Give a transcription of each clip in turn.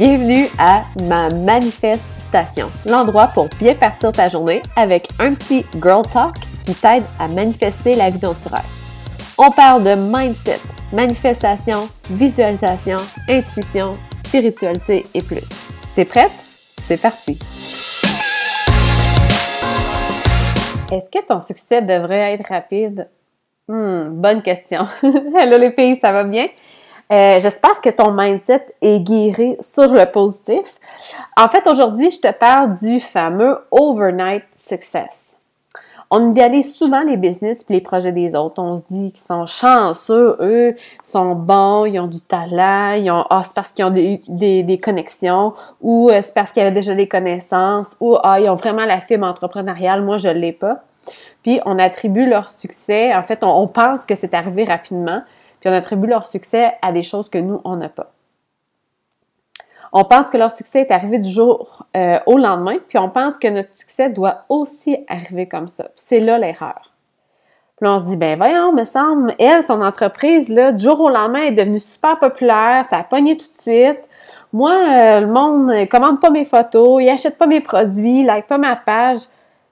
Bienvenue à ma manifestation, l'endroit pour bien partir ta journée avec un petit girl talk qui t'aide à manifester la vie dont. On parle de mindset, manifestation, visualisation, intuition, spiritualité et plus. T'es prête? C'est parti! Est-ce que ton succès devrait être rapide? Hmm, bonne question. Hello les filles, ça va bien? Euh, j'espère que ton mindset est guéri sur le positif. En fait, aujourd'hui, je te parle du fameux overnight success. On idéalise souvent les business et les projets des autres. On se dit qu'ils sont chanceux, eux, sont bons, ils ont du talent, ils ont, ah, c'est parce qu'ils ont des, des, connexions, ou euh, c'est parce qu'ils avaient déjà des connaissances, ou ah, ils ont vraiment la fibre entrepreneuriale, moi je l'ai pas. Puis on attribue leur succès, en fait, on pense que c'est arrivé rapidement, puis on attribue leur succès à des choses que nous, on n'a pas. On pense que leur succès est arrivé du jour euh, au lendemain, puis on pense que notre succès doit aussi arriver comme ça. c'est là l'erreur. Puis on se dit, ben voyons, me semble, elle, son entreprise, là, du jour au lendemain, est devenue super populaire, ça a pogné tout de suite. Moi, euh, le monde ne commande pas mes photos, il achète pas mes produits, il like pas ma page.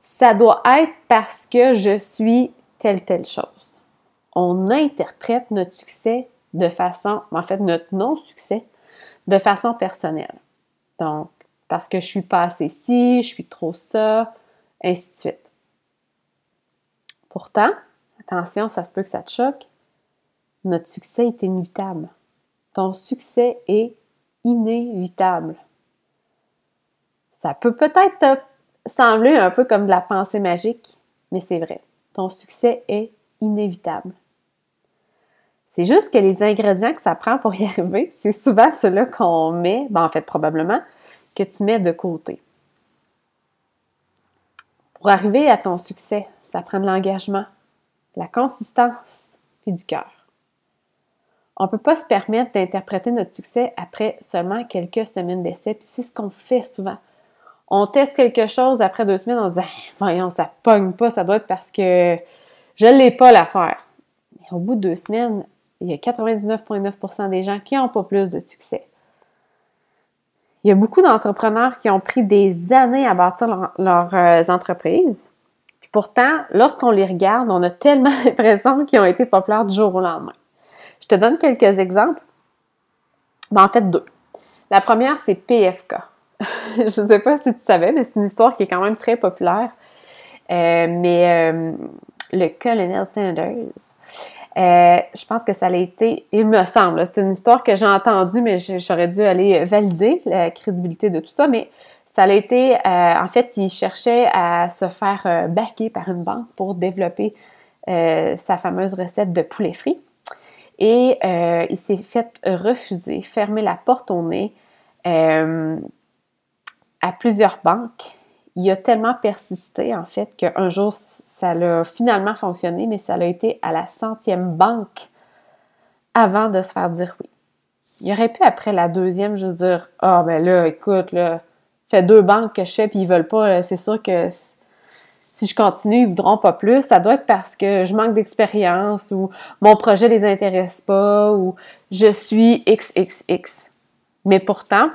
Ça doit être parce que je suis telle, telle chose on interprète notre succès de façon, en fait, notre non-succès de façon personnelle. Donc, parce que je suis pas assez ci, je suis trop ça, ainsi de suite. Pourtant, attention, ça se peut que ça te choque, notre succès est inévitable. Ton succès est inévitable. Ça peut peut-être sembler un peu comme de la pensée magique, mais c'est vrai. Ton succès est inévitable. C'est juste que les ingrédients que ça prend pour y arriver, c'est souvent ceux-là qu'on met, ben en fait probablement, que tu mets de côté. Pour arriver à ton succès, ça prend de l'engagement, la consistance et du cœur. On ne peut pas se permettre d'interpréter notre succès après seulement quelques semaines d'essai, puis c'est ce qu'on fait souvent. On teste quelque chose après deux semaines, on dit voyons, ça pogne pas, ça doit être parce que je l'ai pas l'affaire. Mais au bout de deux semaines, il y a 99,9% des gens qui n'ont pas plus de succès. Il y a beaucoup d'entrepreneurs qui ont pris des années à bâtir leurs euh, entreprises. Puis pourtant, lorsqu'on les regarde, on a tellement l'impression qu'ils ont été populaires du jour au lendemain. Je te donne quelques exemples. Ben, en fait, deux. La première, c'est PFK. Je ne sais pas si tu savais, mais c'est une histoire qui est quand même très populaire. Euh, mais euh, le colonel Sanders, euh, je pense que ça a été, il me semble, c'est une histoire que j'ai entendue, mais j'aurais dû aller valider la crédibilité de tout ça, mais ça a été, euh, en fait, il cherchait à se faire euh, baquer par une banque pour développer sa fameuse recette de poulet frit. Et il s'est fait refuser, fermer la porte au nez à plusieurs banques. Il a tellement persisté, en fait, qu'un jour, ça a finalement fonctionné, mais ça a été à la centième banque avant de se faire dire oui. Il aurait pu, après la deuxième, juste dire Ah, ben là, écoute, là, fait deux banques que je fais, puis ils veulent pas, euh, c'est sûr que si je continue, ils voudront pas plus. Ça doit être parce que je manque d'expérience ou mon projet les intéresse pas ou je suis XXX. Mais pourtant,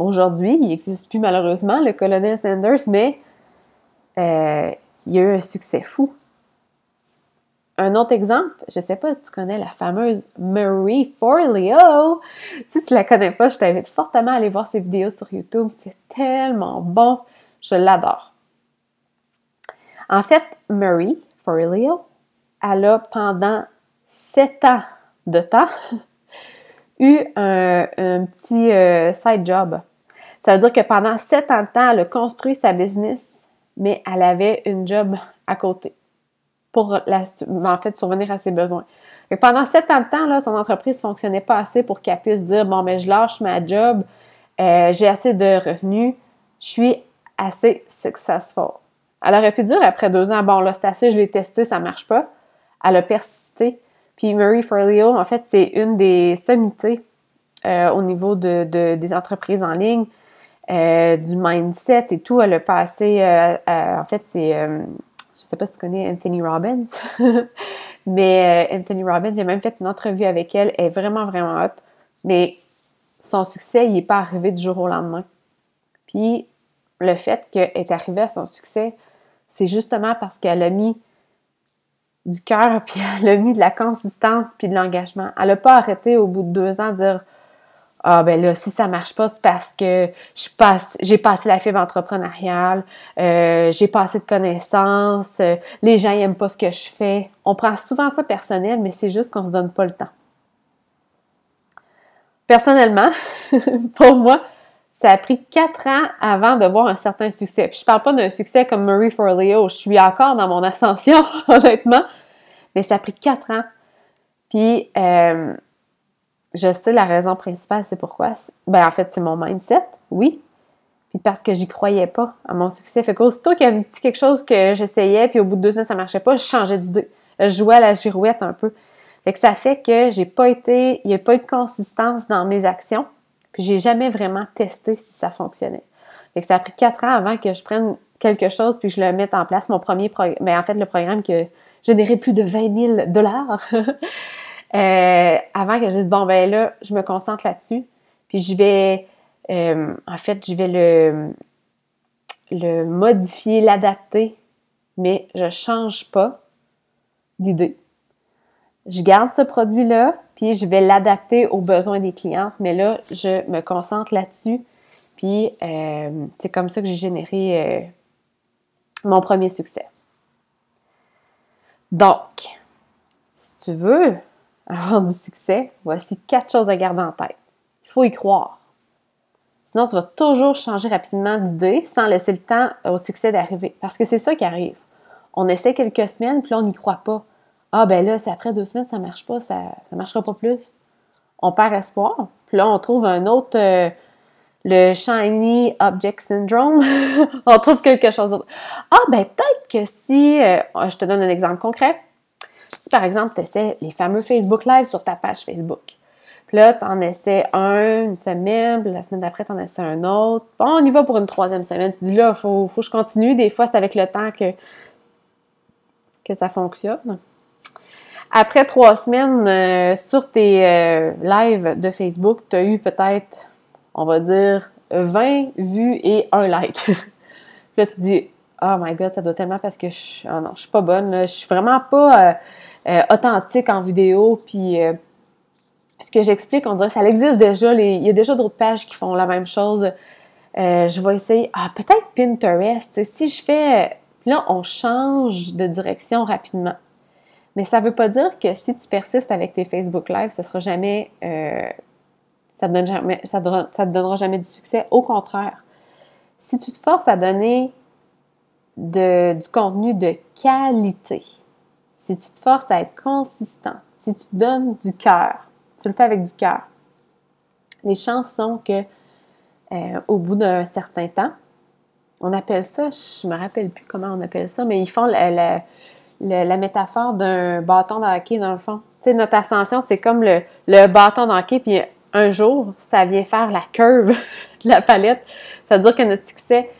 aujourd'hui, il n'existe plus malheureusement le colonel Sanders, mais euh, il y a eu un succès fou. Un autre exemple, je ne sais pas si tu connais la fameuse Marie Forleo. Si tu la connais pas, je t'invite fortement à aller voir ses vidéos sur YouTube. C'est tellement bon. Je l'adore. En fait, Marie Forleo, elle a pendant sept ans de temps eu un, petit euh, side job. Ça veut dire que pendant sept ans de temps, elle a construit sa business mais elle avait une job à côté pour en fait survenir à ses besoins. Et pendant sept ans de temps, là, son entreprise ne fonctionnait pas assez pour qu'elle puisse dire Bon, mais je lâche ma job, euh, j'ai assez de revenus, je suis assez successful. Elle aurait pu dire après deux ans Bon, là, c'est assez, je l'ai testé, ça ne marche pas. Elle a persisté. Puis Marie Forleo, en fait, c'est une des sommités euh, au niveau de, des entreprises en ligne. Euh, du mindset et tout. Elle a passé, euh, en fait, c'est, euh, je sais pas si tu connais Anthony Robbins, mais Anthony Robbins, j'ai même fait une entrevue avec elle, elle est vraiment, vraiment hot. Mais son succès, il n'est pas arrivé du jour au lendemain. Puis le fait qu'elle est arrivée à son succès, c'est justement parce qu'elle a mis du cœur, puis elle a mis de la consistance, puis de l'engagement. Elle n'a pas arrêté au bout de deux ans de dire ah ben là, si ça marche pas, c'est parce que je passe, j'ai passé la fibre entrepreneuriale, euh, j'ai pas assez de connaissances, euh, les gens n'aiment pas ce que je fais. On prend souvent ça personnel, mais c'est juste qu'on se donne pas le temps. Personnellement, pour moi, ça a pris quatre ans avant de voir un certain succès. Puis je parle pas d'un succès comme Marie Forleo, je suis encore dans mon ascension, honnêtement, mais ça a pris quatre ans. Puis euh, je sais la raison principale, c'est pourquoi. Ben en fait, c'est mon mindset, oui. Puis parce que j'y croyais pas à mon succès. Fait qu'aussitôt qu'il y avait petit quelque chose que j'essayais, puis au bout de deux semaines, ça marchait pas, je changeais d'idée. Je jouais à la girouette un peu. Fait que ça fait que j'ai pas été, il n'y a pas eu de consistance dans mes actions. Puis j'ai jamais vraiment testé si ça fonctionnait. Fait que ça a pris quatre ans avant que je prenne quelque chose puis je le mette en place. Mon premier programme, mais en fait, le programme que générait plus de 20 000 dollars. Euh, avant que je dise, bon, ben là, je me concentre là-dessus, puis je vais, euh, en fait, je vais le, le modifier, l'adapter, mais je ne change pas d'idée. Je garde ce produit-là, puis je vais l'adapter aux besoins des clients, mais là, je me concentre là-dessus, puis euh, c'est comme ça que j'ai généré mon premier succès. Donc, si tu veux avoir du succès, voici quatre choses à garder en tête. Il faut y croire. Sinon, tu vas toujours changer rapidement d'idée sans laisser le temps au succès d'arriver. Parce que c'est ça qui arrive. On essaie quelques semaines, puis là, on n'y croit pas. Ah, ben là, c'est après deux semaines, ça ne marche pas, ça ne marchera pas plus. On perd espoir. Puis là, on trouve un autre, euh, le Shiny Object Syndrome. on trouve quelque chose d'autre. Ah, ben peut-être que si, euh, je te donne un exemple concret, si par exemple, tu essaies les fameux Facebook Live sur ta page Facebook, puis là, tu en essaies un une semaine, puis la semaine d'après, tu en essaies un autre. Bon, on y va pour une troisième semaine. Tu dis là, il faut, faut que je continue. Des fois, c'est avec le temps que, que ça fonctionne. Après trois semaines euh, sur tes euh, lives de Facebook, tu as eu peut-être, on va dire, 20 vues et un like. puis là, tu te dis, oh my god, ça doit tellement parce que je, oh non, je suis pas bonne. Je suis vraiment pas. Euh, euh, authentique en vidéo. Puis euh, ce que j'explique, on dirait ça existe déjà. il y a déjà d'autres pages qui font la même chose. Je vais essayer. Ah, peut-être Pinterest. Si je fais. Là, on change de direction rapidement. Mais ça ne veut pas dire que si tu persistes avec tes Facebook Live, ça sera jamais. ça ne ça te donnera jamais du succès. Au contraire, si tu te forces à donner de, du contenu de qualité, si tu te forces à être consistant, si tu donnes du cœur, tu le fais avec du cœur, les chances sont que euh, au bout d'un certain temps, on appelle ça, je me rappelle plus comment on appelle ça, mais ils font la, métaphore d'un bâton de dans le fond. Tu sais, notre ascension, c'est comme le, bâton de puis un jour, ça vient faire la curve de la palette. Ça veut dire que notre succès,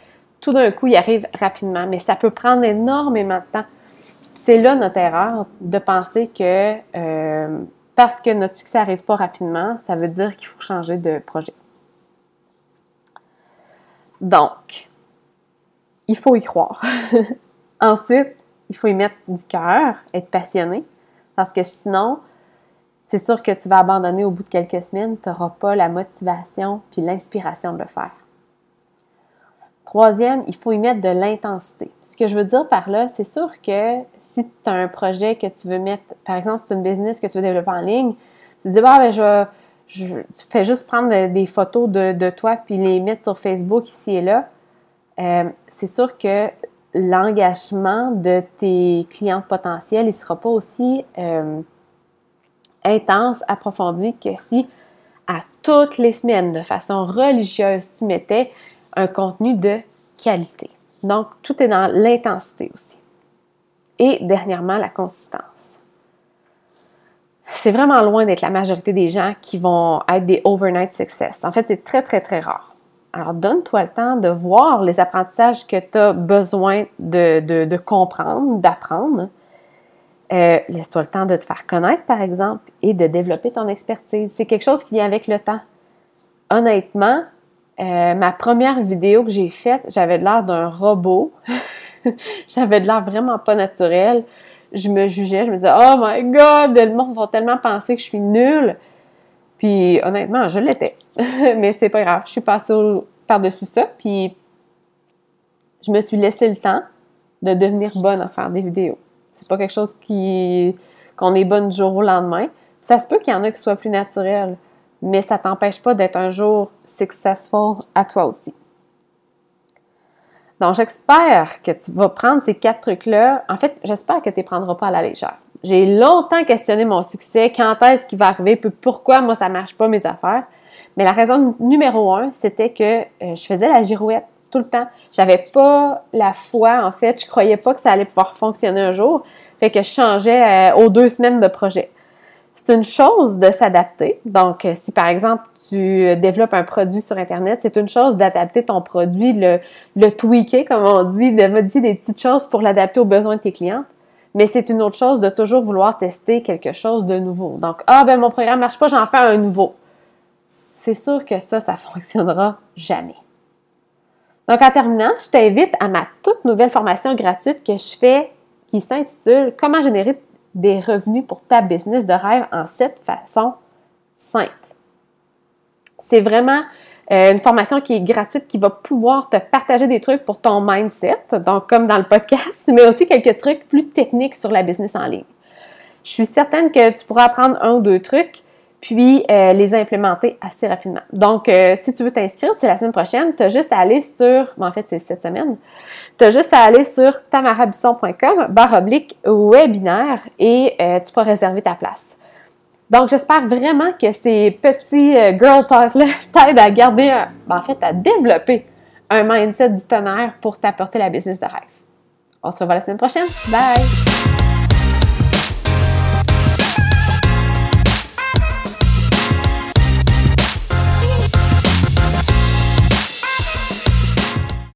tout d'un coup, il arrive rapidement, mais ça peut prendre énormément de temps c'est là notre erreur de penser que euh, parce que notre succès n'arrive pas rapidement, ça veut dire qu'il faut changer de projet. Donc, il faut y croire. Ensuite, il faut y mettre du cœur, être passionné, parce que sinon, c'est sûr que tu vas abandonner au bout de quelques semaines, tu n'auras pas la motivation puis l'inspiration de le faire. Troisième, il faut y mettre de l'intensité. Ce que je veux dire par là, c'est sûr que si tu as un projet que tu veux mettre, par exemple, c'est une business que tu veux développer en ligne, tu te dis, bah, ben, je, tu fais juste prendre des photos de, toi puis les mettre sur Facebook ici et là. Euh, c'est sûr que l'engagement de tes clients potentiels, il ne sera pas aussi euh, intense, approfondi que si à toutes les semaines, de façon religieuse, tu mettais un contenu de qualité. Donc, tout est dans l'intensité aussi. Et dernièrement, la consistance. C'est vraiment loin d'être la majorité des gens qui vont être des overnight success. En fait, c'est très, très, très rare. Alors, donne-toi le temps de voir les apprentissages que tu as besoin de, comprendre, d'apprendre. Euh, laisse-toi le temps de te faire connaître, par exemple, et de développer ton expertise. C'est quelque chose qui vient avec le temps. honnêtement, euh, ma première vidéo que j'ai faite, j'avais l'air d'un robot. j'avais de l'air vraiment pas naturel. Je me jugeais, je me disais, oh my god, le monde va tellement penser que je suis nulle. Puis honnêtement, je l'étais. Mais c'est pas grave, je suis passée par-dessus ça. Puis je me suis laissé le temps de devenir bonne à faire des vidéos. C'est pas quelque chose qui qu'on est bonne du jour au lendemain. Ça se peut qu'il y en a qui soient plus naturels, mais ça t'empêche pas d'être un jour successful à toi aussi. Donc, j'espère que tu vas prendre ces quatre trucs-là. En fait, j'espère que tu ne prendras pas à la légère. J'ai longtemps questionné mon succès, quand est-ce qu'il va arriver, pourquoi moi ça marche pas mes affaires? Mais la raison numéro un, c'était que euh, je faisais la girouette tout le temps. J'avais pas la foi, en fait. Je croyais pas que ça allait pouvoir fonctionner un jour. Fait que je changeais euh, aux deux semaines de projet. C'est une chose de s'adapter. Donc, euh, si par exemple, tu euh, développes un produit sur Internet, c'est une chose d'adapter ton produit, le, tweaker, comme on dit, de modifier des petites choses pour l'adapter aux besoins de tes clients. Mais c'est une autre chose de toujours vouloir tester quelque chose de nouveau. Donc, ah ben mon programme marche pas, j'en fais un nouveau. C'est sûr que ça, ça fonctionnera jamais. Donc, en terminant, je t'invite à ma toute nouvelle formation gratuite que je fais qui s'intitule Comment générer des revenus pour ta business de rêve en cette façon simple. C'est vraiment euh, une formation qui est gratuite qui va pouvoir te partager des trucs pour ton mindset, donc comme dans le podcast, mais aussi quelques trucs plus techniques sur la business en ligne. Je suis certaine que tu pourras apprendre un ou deux trucs puis euh, les implémenter assez rapidement. Donc, euh, si tu veux t'inscrire, c'est la semaine prochaine, tu as juste à aller sur, en fait, c'est cette semaine, tu as juste à aller sur tamarabisson.com, barre oblique webinaire, et euh, tu pourras réserver ta place. Donc, j'espère vraiment que ces petits girl talk-là t'aident à garder, ben, en fait, à développer un mindset du tonnerre pour t'apporter la business de rêve. On se revoit la semaine prochaine. Bye!